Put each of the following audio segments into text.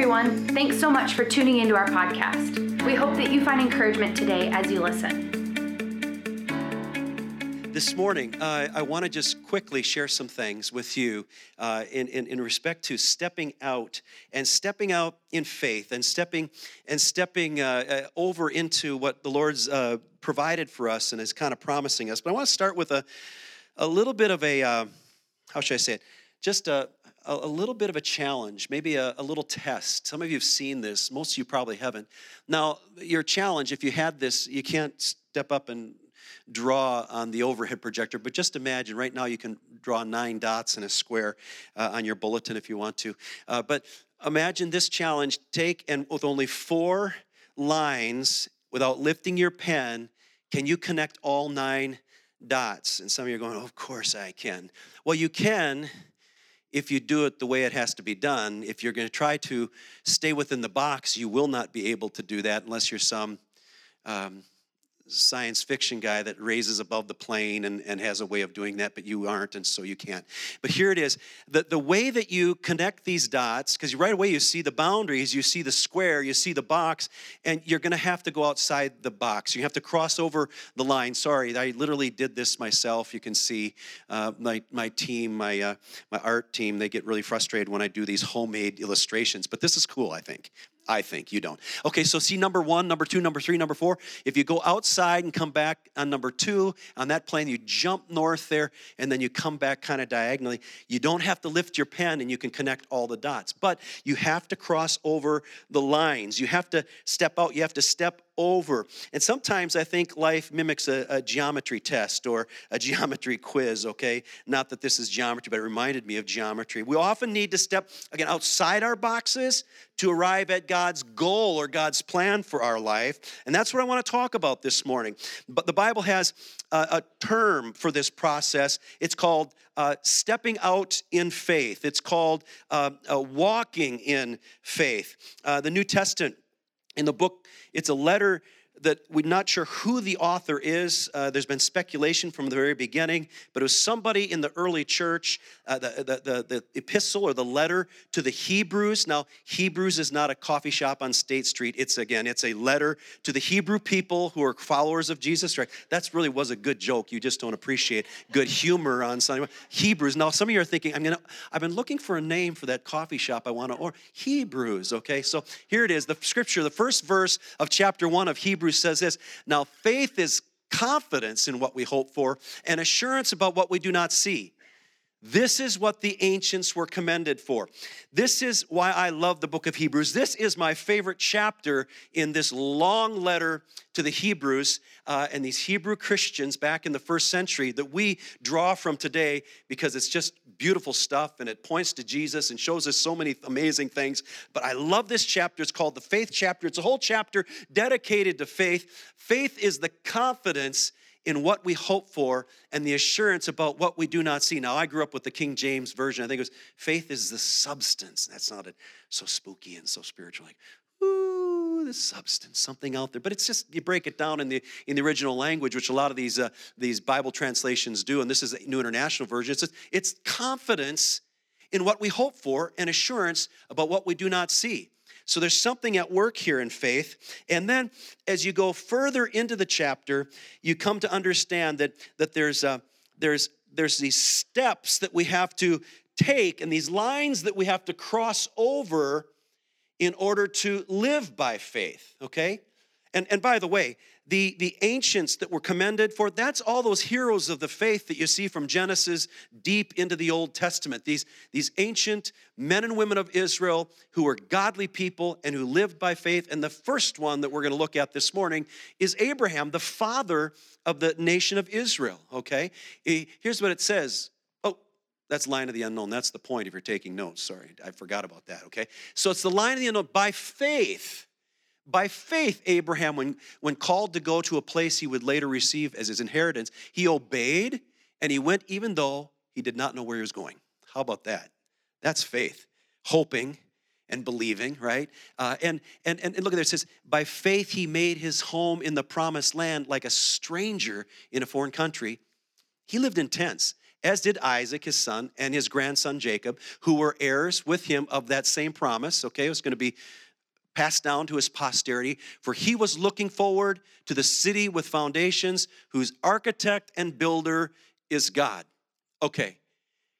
everyone. Thanks so much for tuning into our podcast. We hope that you find encouragement today as you listen. This morning, uh, I want to just quickly share some things with you uh, in, in, in, respect to stepping out and stepping out in faith and stepping and stepping uh, uh over into what the Lord's uh, provided for us and is kind of promising us. But I want to start with a, a little bit of a, uh, how should I say it? Just a, a, a little bit of a challenge, maybe a, a, little test. Some of you have seen this, most of you probably haven't. Now, your challenge, if you had this, you can't step up and draw on the overhead projector, but just imagine right now you can draw nine dots in a square uh, on your bulletin if you want to. Uh, but imagine this challenge take and with only four lines without lifting your pen, can you connect all nine dots? And some of you are going, of course I can. Well, you can if you do it the way it has to be done. If you're going to try to stay within the box, you will not be able to do that unless you're some um, science fiction guy that raises above the plane and, and has a way of doing that, but you aren't, and so you can't. But here it is the, the way that you connect these dots, because right away you see the boundaries, you see the square, you see the box, and you're going to have to go outside the box. You have to cross over the line. Sorry, I literally did this myself. You can see uh, my, my team, my, uh, my art team, they get really frustrated when I do these homemade illustrations, but this is cool, I think. I think you don't. Okay, so see number one, number two, number three, number four. If you go outside and come back on number two, on that plane, you jump north there, and then you come back kind of diagonally. You don't have to lift your pen and you can connect all the dots, but you have to cross over the lines. You have to step out, you have to step over. And sometimes I think life mimics a, a, geometry test or a geometry quiz, okay? Not that this is geometry, but it reminded me of geometry. We often need to step, again, outside our boxes to arrive at God's goal or God's plan for our life. And that's what I want to talk about this morning. But the Bible has a, a term for this process. It's called uh, stepping out in faith, it's called uh, uh, walking in faith. Uh, the New Testament in the book it's a letter that we're not sure who the author is. Uh, there's been speculation from the very beginning, but it was somebody in the early church, uh, the, the, the, the, epistle or the letter to the Hebrews. Now, Hebrews is not a coffee shop on State Street. It's, again, it's a letter to the Hebrew people who are followers of Jesus Christ. That really was a good joke. You just don't appreciate good humor on Sunday. Hebrews. Now, some of you are thinking, I'm gonna, I've been looking for a name for that coffee shop I want to, or Hebrews, okay? So here it is, the scripture, the first verse of chapter one of Hebrews Hebrews says this Now, faith is confidence in what we hope for and assurance about what we do not see. This is what the ancients were commended for. This is why I love the book of Hebrews. This is my favorite chapter in this long letter to the Hebrews uh, and these Hebrew Christians back in the first century that we draw from today because it's just beautiful stuff and it points to Jesus and shows us so many amazing things. But I love this chapter. It's called the faith chapter. It's a whole chapter dedicated to faith. Faith is the confidence in what we hope for and the assurance about what we do not see. Now, I grew up with the King James Version. I think it was faith is the substance. That sounded so spooky and so spiritual, like, ooh, the substance, something out there. But it's just, you break it down in the, in the original language, which a lot of these, uh, these Bible translations do, and this is the New International Version. It's, it's confidence in what we hope for and assurance about what we do not see. So there's something at work here in faith. And then as you go further into the chapter, you come to understand that, that there's, a, there's, there's these steps that we have to take and these lines that we have to cross over in order to live by faith, okay? And, and by the way, the, the ancients that were commended for, that's all those heroes of the faith that you see from Genesis deep into the Old Testament. These, these ancient men and women of Israel who were godly people and who lived by faith. And the first one that we're going to look at this morning is Abraham, the father of the nation of Israel, okay? Here's what it says oh, that's line of the unknown. That's the point if you're taking notes. Sorry, I forgot about that, okay? So it's the line of the unknown. By faith, by faith, Abraham, when, when called to go to a place he would later receive as his inheritance, he obeyed and he went even though he did not know where he was going. How about that? That's faith. Hoping and believing, right? Uh, and, and, and look at there, it says, by faith he made his home in the promised land like a stranger in a foreign country. He lived in tents as did Isaac, his son, and his grandson Jacob, who were heirs with him of that same promise. Okay, it was going to be passed down to his posterity, for he was looking forward to the city with foundations, whose architect and builder is God. Okay,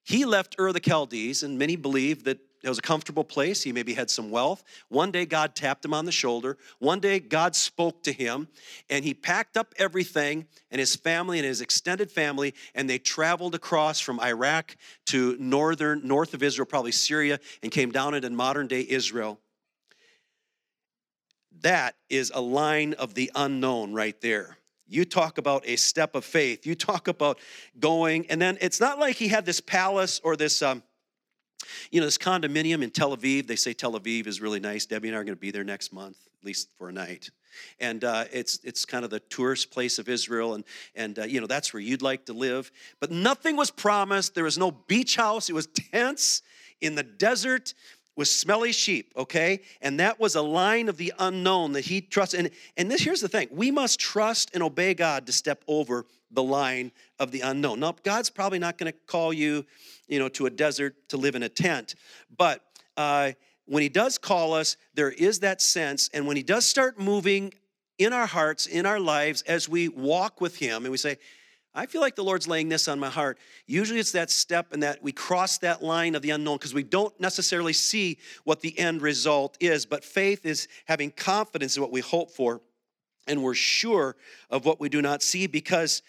he left Ur the Chaldees, and many believe that it was a comfortable place. He maybe had some wealth. One day, God tapped him on the shoulder. One day, God spoke to him, and he packed up everything and his family and his extended family, and they traveled across from Iraq to northern, north of Israel, probably Syria, and came down into modern day Israel. That is a line of the unknown right there. You talk about a step of faith. You talk about going, and then it's not like he had this palace or this. Um, you know, this condominium in Tel Aviv, they say Tel Aviv is really nice. Debbie and I are going to be there next month, at least for a night. And uh, it's, it's kind of the tourist place of Israel, and, and uh, you know, that's where you'd like to live. But nothing was promised. There was no beach house, it was tents in the desert with smelly sheep, okay? And that was a line of the unknown that he trusted. And, and this here's the thing we must trust and obey God to step over the line of the unknown. Now, God's probably not going to call you, you know, to a desert to live in a tent, but uh, when He does call us, there is that sense, and when He does start moving in our hearts, in our lives, as we walk with Him, and we say, I feel like the Lord's laying this on my heart. Usually it's that step and that we cross that line of the unknown because we don't necessarily see what the end result is. But faith is having confidence in what we hope for, and we're sure of what we do not see because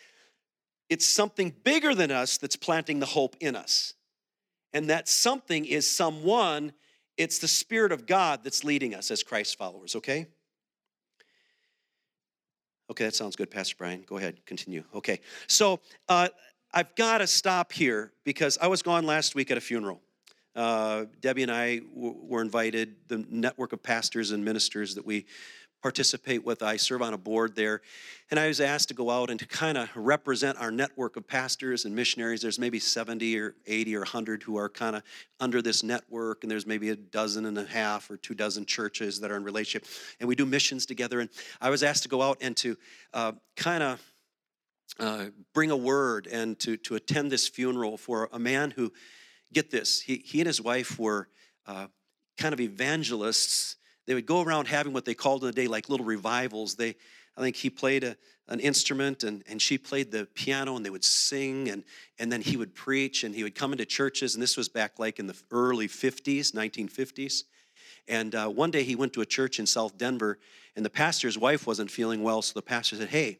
it's something bigger than us that's planting the hope in us. And that something is someone, it's the Spirit of God that's leading us as Christ followers, okay? Okay, that sounds good, Pastor Brian. Go ahead, continue. Okay, so uh, I've got to stop here because I was gone last week at a funeral. Uh, Debbie and I w- were invited, the network of pastors and ministers that we participate with. I serve on a board there. And I was asked to go out and to kind of represent our network of pastors and missionaries. There's maybe 70 or 80 or 100 who are kind of under this network, and there's maybe a dozen and a half or two dozen churches that are in relationship. And we do missions together. And I was asked to go out and to uh, kind of uh, bring a word and to, to attend this funeral for a man who, get this, he, he and his wife were uh, kind of evangelists they would go around having what they called in the day like little revivals. They, I think he played a, an instrument and, and she played the piano and they would sing and, and then he would preach and he would come into churches. And this was back like in the early 50s, 1950s. And uh, one day he went to a church in South Denver and the pastor's wife wasn't feeling well. So the pastor said, Hey,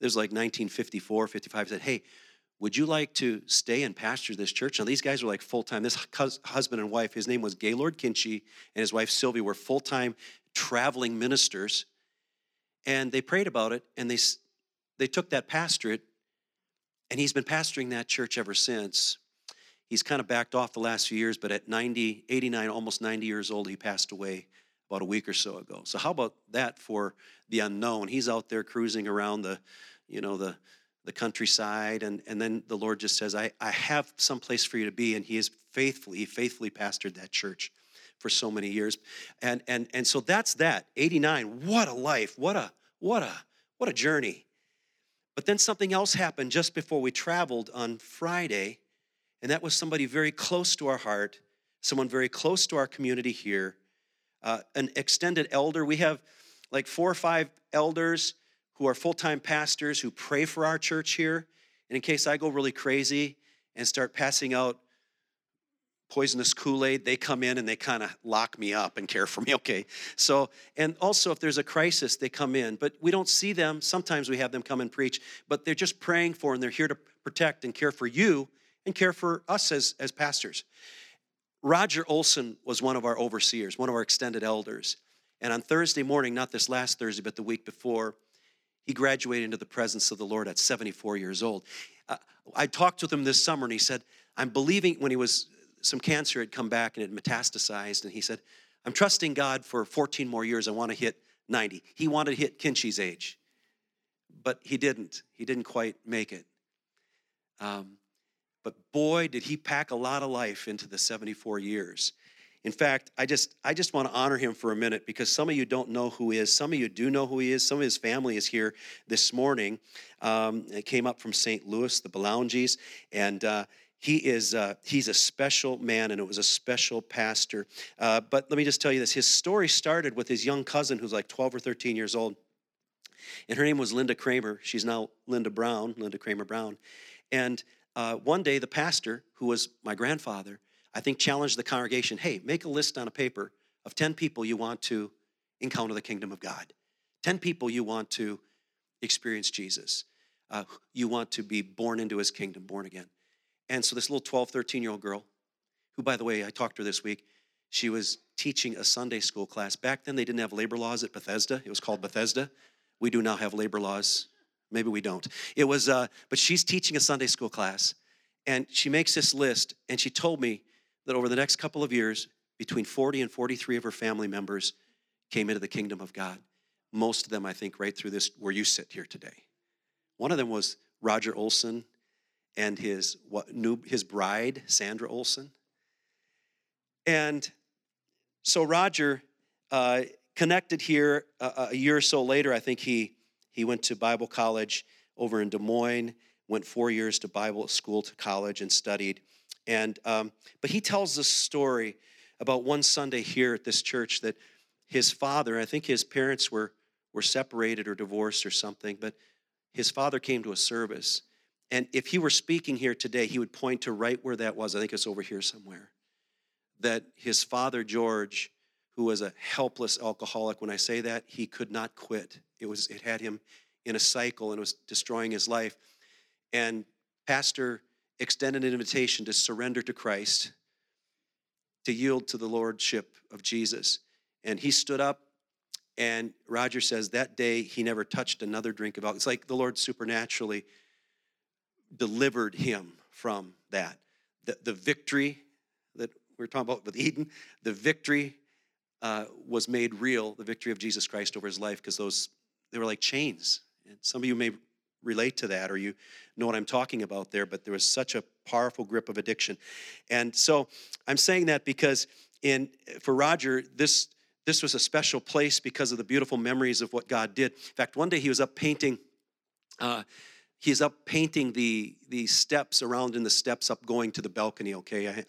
this was like 1954, 55. Said, Hey, would you like to stay and pastor this church? Now, these guys were like full time. This husband and wife, his name was Gaylord Kinchy, and his wife Sylvie were full time traveling ministers. And they prayed about it, and they, they took that pastorate, and he's been pastoring that church ever since. He's kind of backed off the last few years, but at 90, 89, almost 90 years old, he passed away about a week or so ago. So, how about that for the unknown? He's out there cruising around the, you know, the the countryside and, and then the lord just says I, I have some place for you to be and he is faithfully he faithfully pastored that church for so many years. And and and so that's that 89 what a life what a what a what a journey. But then something else happened just before we traveled on friday and that was somebody very close to our heart someone very close to our community here uh, an extended elder. We have like four or five elders who are full time pastors who pray for our church here. And in case I go really crazy and start passing out poisonous Kool Aid, they come in and they kind of lock me up and care for me. Okay. So, and also if there's a crisis, they come in, but we don't see them. Sometimes we have them come and preach, but they're just praying for and they're here to protect and care for you and care for us as, as pastors. Roger Olson was one of our overseers, one of our extended elders. And on Thursday morning, not this last Thursday, but the week before, he graduated into the presence of the Lord at 74 years old. Uh, I talked with him this summer and he said, I'm believing when he was, some cancer had come back and it metastasized. And he said, I'm trusting God for 14 more years. I want to hit 90. He wanted to hit Kinchy's age, but he didn't. He didn't quite make it. Um, but boy, did he pack a lot of life into the 74 years. In fact, I just I just want to honor him for a minute because some of you don't know who he is. Some of you do know who he is. Some of his family is here this morning. Um, it came up from St. Louis, the Belaunges, and uh, he is uh, he's a special man and it was a special pastor uh, but let me just tell you this his story started with his young cousin who's like 12 or 13 years old and her name was linda kramer she's now linda brown linda kramer brown and uh, one day the pastor who was my grandfather i think challenge the congregation hey make a list on a paper of 10 people you want to encounter the kingdom of god 10 people you want to experience jesus uh, you want to be born into his kingdom born again and so this little 12, 13 year old girl, who, by the way, I talked to her this week, she was teaching a Sunday school class. Back then, they didn't have labor laws at Bethesda. It was called Bethesda. We do now have labor laws. Maybe we don't. It was, uh, but she's teaching a Sunday school class, and she makes this list, and she told me that over the next couple of years, between 40 and 43 of her family members came into the kingdom of God. Most of them, I think, right through this, where you sit here today. One of them was Roger Olson and his what, new, his bride, Sandra Olson. And so Roger uh, connected here a, a, year or so later. I think he he went to Bible college over in Des Moines. Went four years to Bible school to college and studied. And um, but he tells this story about one Sunday here at this church that his father, I think his parents were were separated or divorced or something, but his father came to a service and if he were speaking here today, he would point to right where that was. I think it's over here somewhere. That his father, George, who was a helpless alcoholic, when I say that, he could not quit. It, was, it had him in a cycle and it was destroying his life. And Pastor extended an invitation to surrender to Christ, to yield to the Lordship of Jesus. And he stood up, and Roger says that day he never touched another drink of alcohol. It's like the Lord supernaturally delivered him from that. The, the victory that we are talking about with Eden, the victory uh, was made real, the victory of Jesus Christ over his life, because those, they were like chains. And some of you may relate to that or you know what I'm talking about there, but there was such a powerful grip of addiction. And so I'm saying that because in for Roger, this this was a special place because of the beautiful memories of what God did. In fact, one day he was up painting uh, he's up painting the the steps around in the steps up going to the balcony okay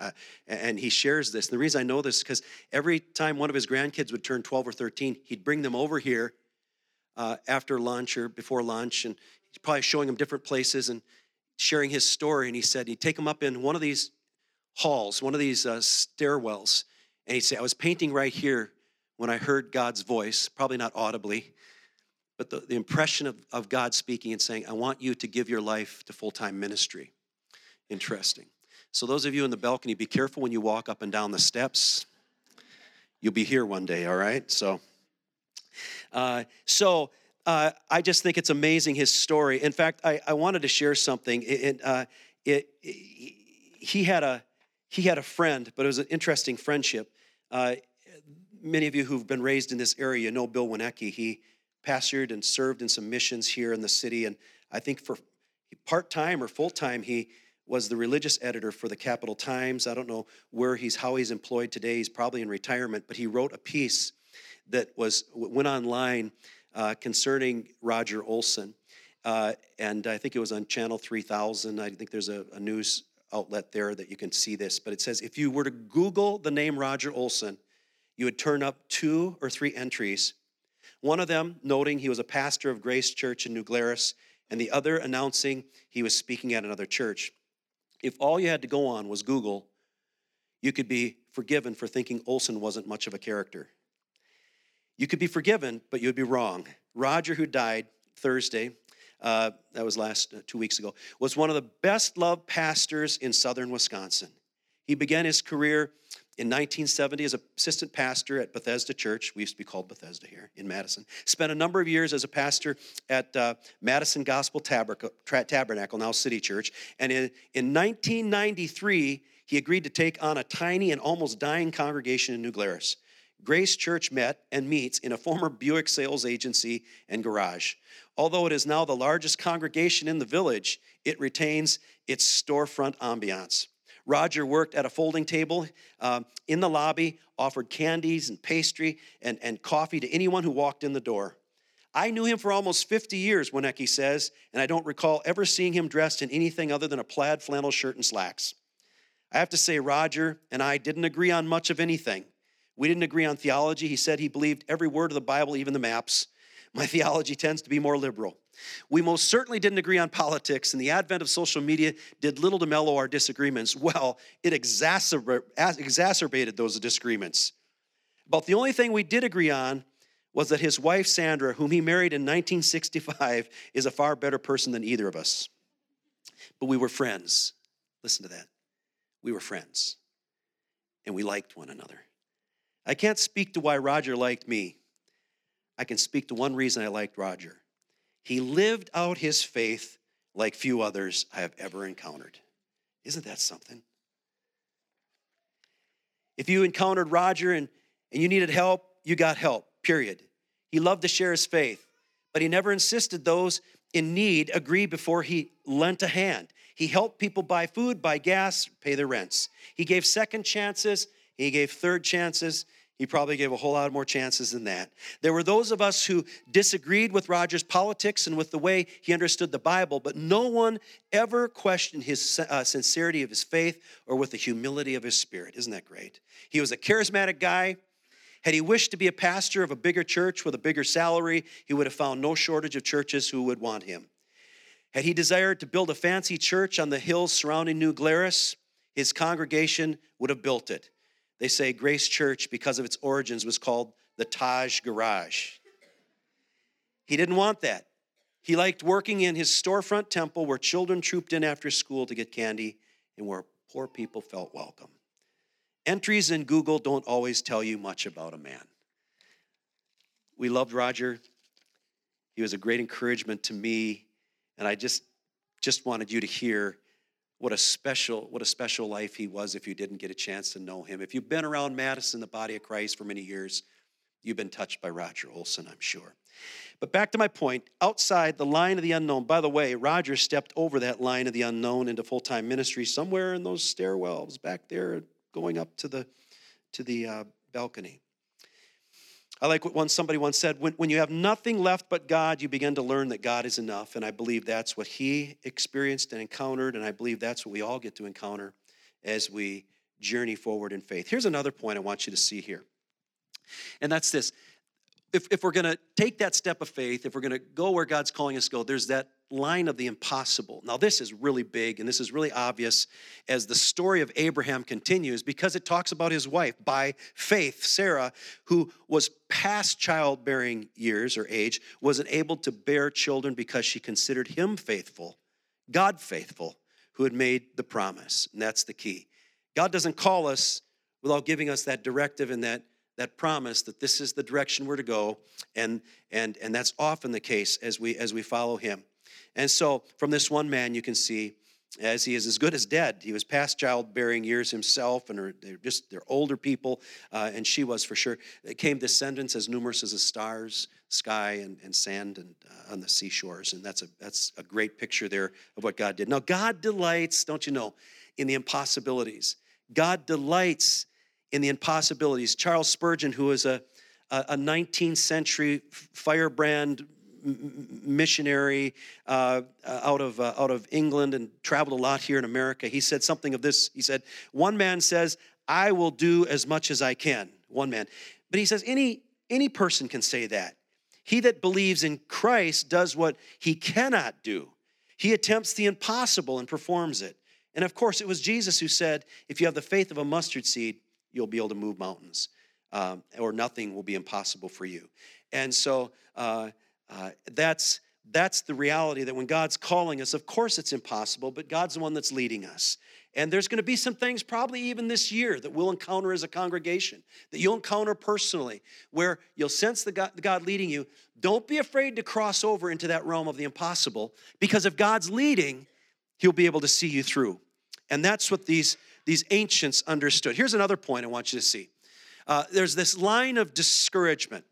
and he shares this and the reason i know this is because every time one of his grandkids would turn 12 or 13 he'd bring them over here uh, after lunch or before lunch and he's probably showing him different places and sharing his story and he said he'd take him up in one of these halls one of these uh, stairwells and he'd say i was painting right here when i heard god's voice probably not audibly but the, the impression of, of God speaking and saying, I want you to give your life to full time ministry. Interesting. So, those of you in the balcony, be careful when you walk up and down the steps. You'll be here one day, all right? So, uh, so uh, I just think it's amazing his story. In fact, I, I wanted to share something. It, uh, it, it, he had a he had a friend, but it was an interesting friendship. Uh, many of you who've been raised in this area know Bill Wineke. He pastored and served in some missions here in the city. And I think for part time or full time, he was the religious editor for the Capital Times. I don't know where he's how he's employed today. He's probably in retirement, but he wrote a piece that was went online uh, concerning Roger Olson, uh, and I think it was on Channel 3000. I think there's a, a news outlet there that you can see this. But it says if you were to Google the name Roger Olson, you would turn up two or three entries one of them noting he was a pastor of Grace Church in New Glarus, and the other announcing he was speaking at another church. If all you had to go on was Google, you could be forgiven for thinking Olson wasn't much of a character. You could be forgiven, but you'd be wrong. Roger, who died Thursday, uh, that was last uh, two weeks ago, was one of the best loved pastors in southern Wisconsin. He began his career in 1970 as assistant pastor at Bethesda Church. We used to be called Bethesda here in Madison. Spent a number of years as a pastor at uh, Madison Gospel Tabernacle, now City Church. And in, in 1993, he agreed to take on a tiny and almost dying congregation in New Glarus. Grace Church met and meets in a former Buick sales agency and garage. Although it is now the largest congregation in the village, it retains its storefront ambiance. Roger worked at a folding table um, in the lobby, offered candies and pastry and, and coffee to anyone who walked in the door. I knew him for almost 50 years, Wineke says, and I don't recall ever seeing him dressed in anything other than a plaid flannel shirt and slacks. I have to say, Roger and I didn't agree on much of anything. We didn't agree on theology. He said he believed every word of the Bible, even the maps. My theology tends to be more liberal. We most certainly didn't agree on politics, and the advent of social media did little to mellow our disagreements. Well, it exacerbated those disagreements. About the only thing we did agree on was that his wife, Sandra, whom he married in 1965, is a far better person than either of us. But we were friends. Listen to that. We were friends, and we liked one another. I can't speak to why Roger liked me. I can speak to one reason I liked Roger. He lived out his faith like few others I have ever encountered. Isn't that something? If you encountered Roger and, and you needed help, you got help, period. He loved to share his faith, but he never insisted those in need agree before he lent a hand. He helped people buy food, buy gas, pay their rents. He gave second chances, he gave third chances. He probably gave a whole lot more chances than that. There were those of us who disagreed with Roger's politics and with the way he understood the Bible, but no one ever questioned his uh, sincerity of his faith or with the humility of his spirit. Isn't that great? He was a charismatic guy. Had he wished to be a pastor of a bigger church with a bigger salary, he would have found no shortage of churches who would want him. Had he desired to build a fancy church on the hills surrounding New Glarus, his congregation would have built it. They say Grace Church, because of its origins, was called the Taj Garage. He didn't want that. He liked working in his storefront temple where children trooped in after school to get candy and where poor people felt welcome. Entries in Google don't always tell you much about a man. We loved Roger. He was a great encouragement to me and I just just wanted you to hear what a special what a special life he was if you didn't get a chance to know him. If you've been around Madison, the body of Christ for many years, you've been touched by Roger Olson, I'm sure. But back to my point, outside the line of the unknown. By the way, Roger stepped over that line of the unknown into full-time ministry somewhere in those stairwells back there going up to the to the uh, balcony. I like what somebody once said when, when you have nothing left but God, you begin to learn that God is enough. And I believe that's what he experienced and encountered. And I believe that's what we all get to encounter as we journey forward in faith. Here's another point I want you to see here. And that's this if, if we're going to take that step of faith, if we're going to go where God's calling us to go, there's that line of the impossible. Now, this is really big and this is really obvious as the story of Abraham continues because it talks about his wife by faith, Sarah, who was past childbearing years or age, wasn't able to bear children because she considered him faithful, God faithful, who had made the promise. And that's the key. God doesn't call us without giving us that directive and that that promise that this is the direction we're to go and and and that's often the case as we as we follow him and so from this one man you can see as he is as good as dead. He was past childbearing years himself and they're just they're older people uh, and she was for sure. It came descendants as numerous as the stars sky and, and sand and uh, on the seashores and that's a that's a great picture there of what god did. Now god delights don't you know in the impossibilities. God delights in the impossibilities. Charles Spurgeon, who was a, a 19th century firebrand missionary uh, out of uh, out of England and traveled a lot here in America. He said something of this. He said, "One man says, I will do as much as I can." One man, but he says any any person can say that. He that believes in Christ does what he cannot do. He attempts the impossible and performs it. And of course, it was Jesus who said, "If you have the faith of a mustard seed." you'll be able to move mountains, um, or nothing will be impossible for you. And so uh, uh, that's that's the reality that when God's calling us, of course it's impossible, but God's the one that's leading us. And there's going to be some things, probably even this year, that we'll encounter as a congregation, that you'll encounter personally, where you'll sense the God, the God leading you. Don't be afraid to cross over into that realm of the impossible, because if God's leading, He'll be able to see you through. And that's what these these ancients understood. Here's another point I want you to see. Uh, there's this line of discouragement.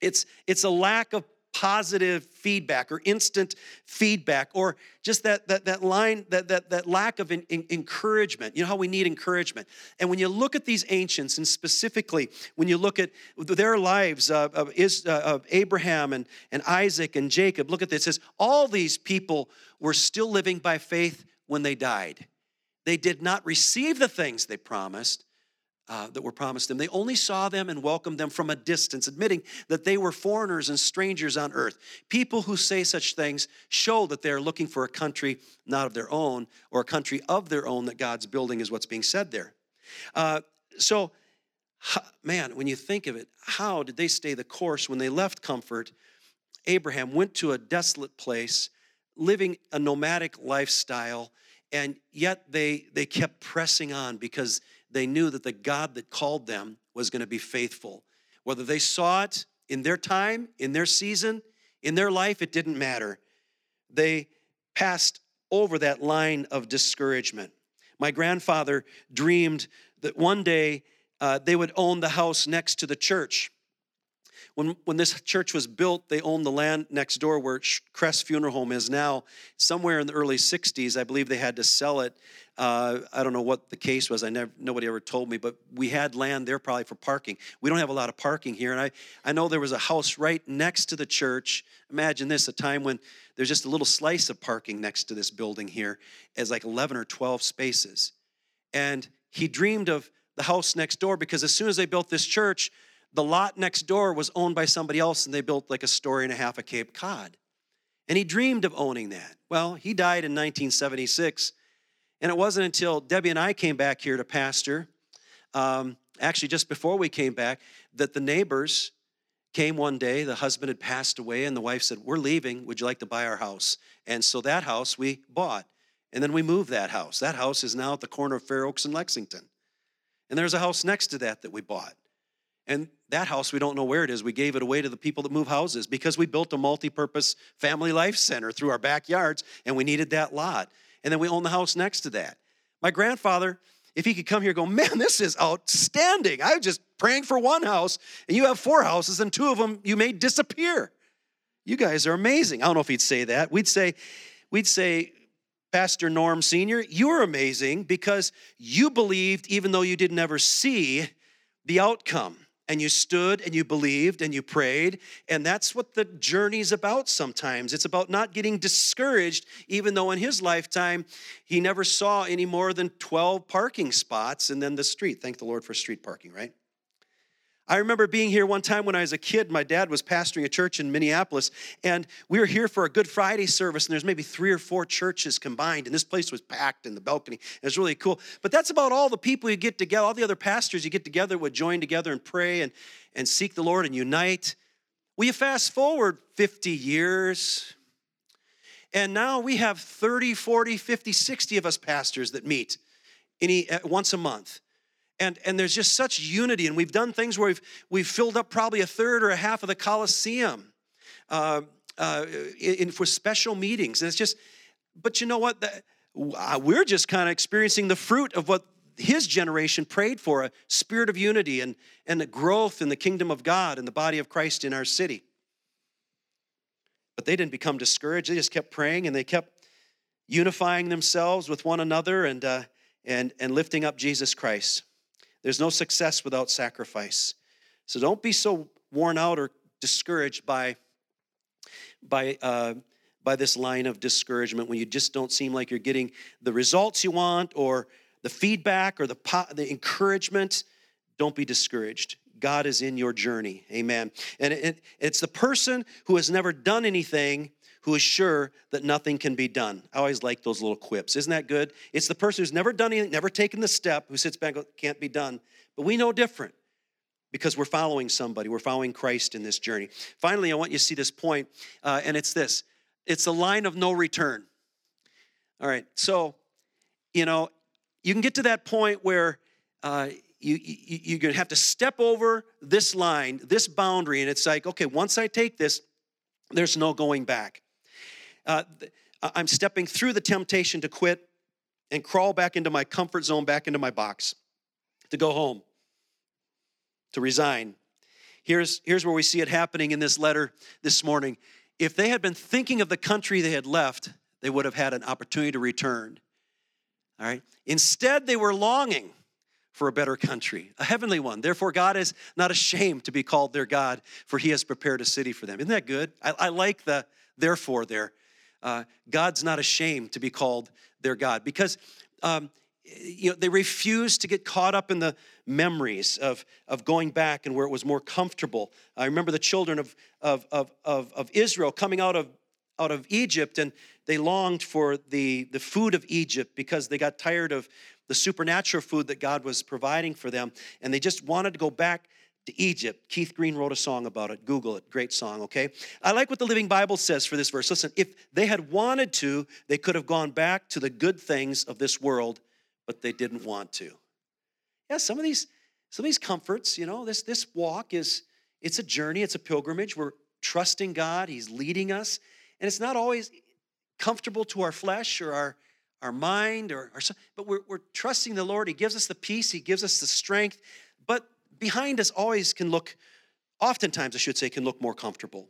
It's, it's a lack of positive feedback or instant feedback or just that, that, that line, that, that, that lack of in, in, encouragement. You know how we need encouragement. And when you look at these ancients, and specifically when you look at their lives uh, of, is, uh, of Abraham and, and Isaac and Jacob, look at this. It says, all these people were still living by faith when they died. They did not receive the things they promised, uh, that were promised them. They only saw them and welcomed them from a distance, admitting that they were foreigners and strangers on earth. People who say such things show that they're looking for a country not of their own or a country of their own that God's building, is what's being said there. Uh, so, man, when you think of it, how did they stay the course when they left comfort? Abraham went to a desolate place, living a nomadic lifestyle, and yet they, they kept pressing on because they knew that the God that called them was going to be faithful. Whether they saw it in their time, in their season, in their life, it didn't matter. They passed over that line of discouragement. My grandfather dreamed that one day uh, they would own the house next to the church. When, when this church was built, they owned the land next door where Cress Funeral Home is now. Somewhere in the early 60s, I believe they had to sell it. Uh, I don't know what the case was. I never, nobody ever told me, but we had land there probably for parking. We don't have a lot of parking here. And I, I know there was a house right next to the church. Imagine this a time when there's just a little slice of parking next to this building here as like 11 or 12 spaces. And he dreamed of the house next door because as soon as they built this church, the lot next door was owned by somebody else and they built like a story and a half of Cape Cod. And he dreamed of owning that. Well, he died in 1976. And it wasn't until Debbie and I came back here to pastor, um, actually, just before we came back, that the neighbors came one day. The husband had passed away, and the wife said, We're leaving. Would you like to buy our house? And so that house we bought. And then we moved that house. That house is now at the corner of Fair Oaks and Lexington. And there's a house next to that that we bought. And that house, we don't know where it is. We gave it away to the people that move houses because we built a multi purpose family life center through our backyards and we needed that lot. And then we own the house next to that. My grandfather, if he could come here go, man, this is outstanding. I was just praying for one house and you have four houses and two of them you made disappear. You guys are amazing. I don't know if he'd say that. We'd say, we'd say, Pastor Norm Sr., you're amazing because you believed even though you didn't ever see the outcome and you stood and you believed and you prayed. And that's what the journey's about sometimes. It's about not getting discouraged, even though in his lifetime he never saw any more than 12 parking spots and then the street. Thank the Lord for street parking, right? I remember being here one time when I was a kid. My dad was pastoring a church in Minneapolis, and we were here for a Good Friday service, and there's maybe three or four churches combined, and this place was packed in the balcony. It was really cool. But that's about all the people you get together, all the other pastors you get together would join together and pray and, and seek the Lord and unite. Well, you fast forward 50 years, and now we have 30, 40, 50, 60 of us pastors that meet any, uh, once a month and and there's just such unity and we've done things where we've we've filled up probably a third or a half of the coliseum uh, uh, in, for special meetings. And it's just but you know what? The, uh, we're just kind of experiencing the fruit of what his generation prayed for a spirit of unity and and the growth in the kingdom of god and the body of christ in our city. But they didn't become discouraged. They just kept praying and they kept unifying themselves with one another and uh, and and lifting up jesus christ there's no success without sacrifice. So don't be so worn out or discouraged by, by, uh, by this line of discouragement when you just don't seem like you're getting the results you want or the feedback or the, po- the encouragement. Don't be discouraged. God is in your journey. Amen. And it, it's the person who has never done anything who is sure that nothing can be done. I always like those little quips. Isn't that good? It's the person who's never done anything, never taken the step, who sits back and goes, can't be done. But we know different because we're following somebody. We're following Christ in this journey. Finally, I want you to see this point, uh, and it's this it's a line of no return. All right, so, you know, you can get to that point where uh, you, you, you're going to have to step over this line, this boundary, and it's like, okay, once I take this, there's no going back. Uh, I'm stepping through the temptation to quit and crawl back into my comfort zone, back into my box, to go home, to resign. here's, here's where we see it happening in this letter this morning. If they had been thinking of the country they had left, they would have had an opportunity to return. All right. Instead, they were longing for a better country, a heavenly one. Therefore, God is not ashamed to be called their God, for he has prepared a city for them. Isn't that good? I, I like the therefore there. Uh, God's not ashamed to be called their God because um, you know, they refused to get caught up in the memories of, of going back and where it was more comfortable. I remember the children of, of, of, of, of Israel coming out of, out of Egypt and they longed for the, the food of Egypt because they got tired of the supernatural food that God was providing for them. And they just wanted to go back to Egypt. Keith Green wrote a song about it. Google it. Great song, okay? I like what the Living Bible says for this verse. Listen, if they had wanted to, they could have gone back to the good things of this world, but they didn't want to. Yeah, some of these some of these comforts, you know, this this walk is it's a journey, it's a pilgrimage. We're trusting God, he's leading us, and it's not always comfortable to our flesh or our our mind or, our but we're, we're trusting the lord he gives us the peace he gives us the strength but behind us always can look oftentimes i should say can look more comfortable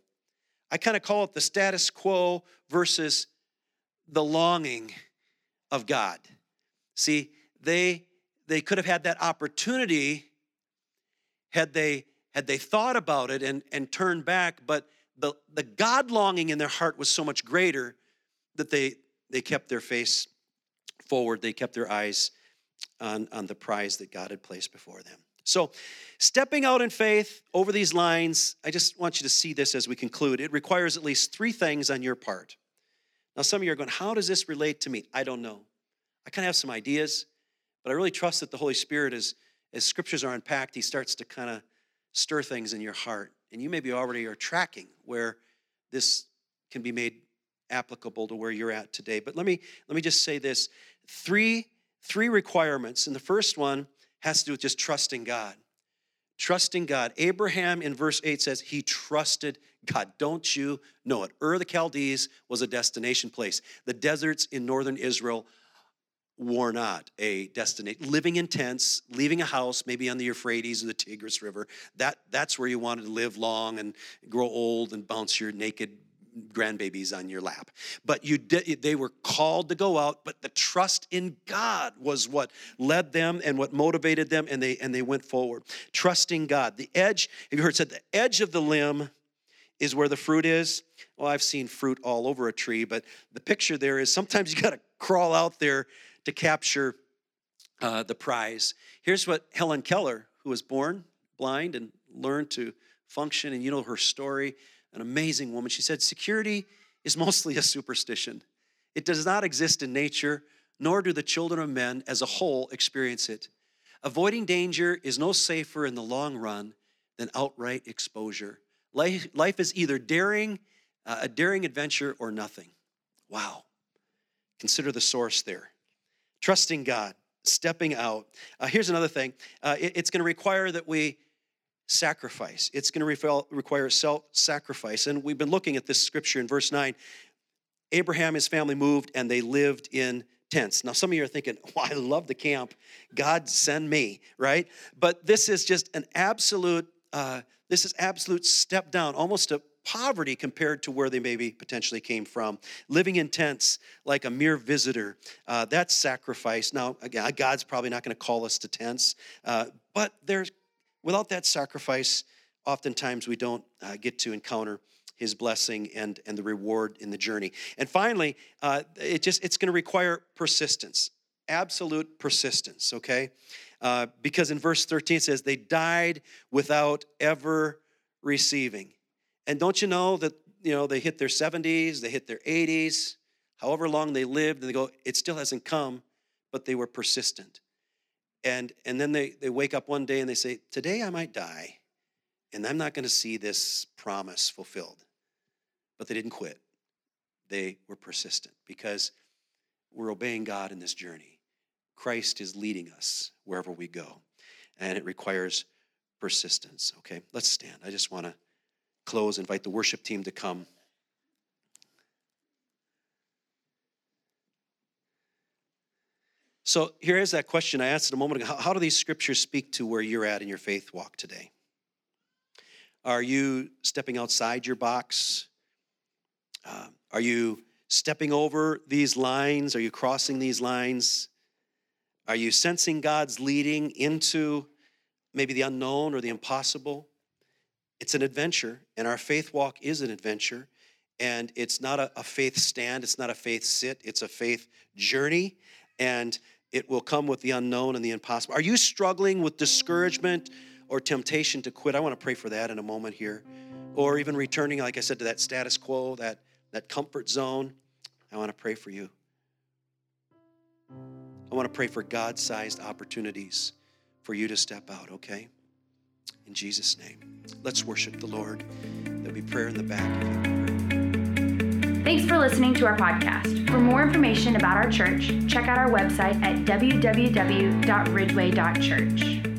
i kind of call it the status quo versus the longing of god see they they could have had that opportunity had they had they thought about it and and turned back but the the god longing in their heart was so much greater that they they kept their face forward. They kept their eyes on, on the prize that God had placed before them. So, stepping out in faith over these lines, I just want you to see this as we conclude. It requires at least three things on your part. Now, some of you are going, How does this relate to me? I don't know. I kind of have some ideas, but I really trust that the Holy Spirit, is, as scriptures are unpacked, He starts to kind of stir things in your heart. And you maybe already are tracking where this can be made applicable to where you're at today. But let me let me just say this: three three requirements, and the first one has to do with just trusting God. Trusting God. Abraham in verse 8 says he trusted God. Don't you know it? Ur the Chaldees was a destination place. The deserts in northern Israel were not a destination. Living in tents, leaving a house, maybe on the Euphrates or the Tigris River, that, that's where you wanted to live long and grow old and bounce your naked grandbabies on your lap. But you did, they were called to go out, but the trust in God was what led them and what motivated them, and they and they went forward. Trusting God. The edge, have you heard said the edge of the limb is where the fruit is? Well, I've seen fruit all over a tree, but the picture there is sometimes you got to crawl out there to capture uh, the prize. Here's what Helen Keller, who was born blind and learned to function, and you know her story an amazing woman. She said, Security is mostly a superstition. It does not exist in nature, nor do the children of men as a whole experience it. Avoiding danger is no safer in the long run than outright exposure. Life, life is either daring, uh, a daring adventure or nothing. Wow. Consider the source there. Trusting God, stepping out. Uh, here's another thing uh, it, it's going to require that we sacrifice. It's going to require self sacrifice. And we've been looking at this scripture in verse 9. Abraham, and his family moved and they lived in tents. Now, some of you are thinking, I love the camp. God send me, right? But this is just an absolute, uh, this is absolute step down, almost a poverty compared to where they maybe potentially came from. Living in tents like a mere visitor, uh, that's sacrifice. Now, again, God's probably not going to call us to tents, uh, but there's Without that sacrifice, oftentimes we don't uh, get to encounter his blessing and, and the reward in the journey. And finally, uh, it just it's going to require persistence, absolute persistence. Okay, uh, because in verse 13 it says they died without ever receiving. And don't you know that you know they hit their 70s, they hit their 80s, however long they lived, and they go, it still hasn't come, but they were persistent. And, and then they, they wake up one day and they say, Today I might die, and I'm not going to see this promise fulfilled. But they didn't quit. They were persistent because we're obeying God in this journey. Christ is leading us wherever we go, and it requires persistence. Okay, let's stand. I just want to close, invite the worship team to come. So here is that question I asked a moment ago. How, how do these scriptures speak to where you're at in your faith walk today? Are you stepping outside your box? Uh, are you stepping over these lines? Are you crossing these lines? Are you sensing God's leading into maybe the unknown or the impossible? It's an adventure, and our faith walk is an adventure. And it's not a, a faith stand, it's not a faith sit, it's a faith journey. And it will come with the unknown and the impossible. Are you struggling with discouragement or temptation to quit? I want to pray for that in a moment here. Or even returning, like I said, to that status quo, that, that comfort zone. I want to pray for you. I want to pray for God sized opportunities for you to step out, okay? In Jesus' name. Let's worship the Lord. There'll be prayer in the back. Thanks for listening to our podcast. For more information about our church, check out our website at www.ridgeway.church.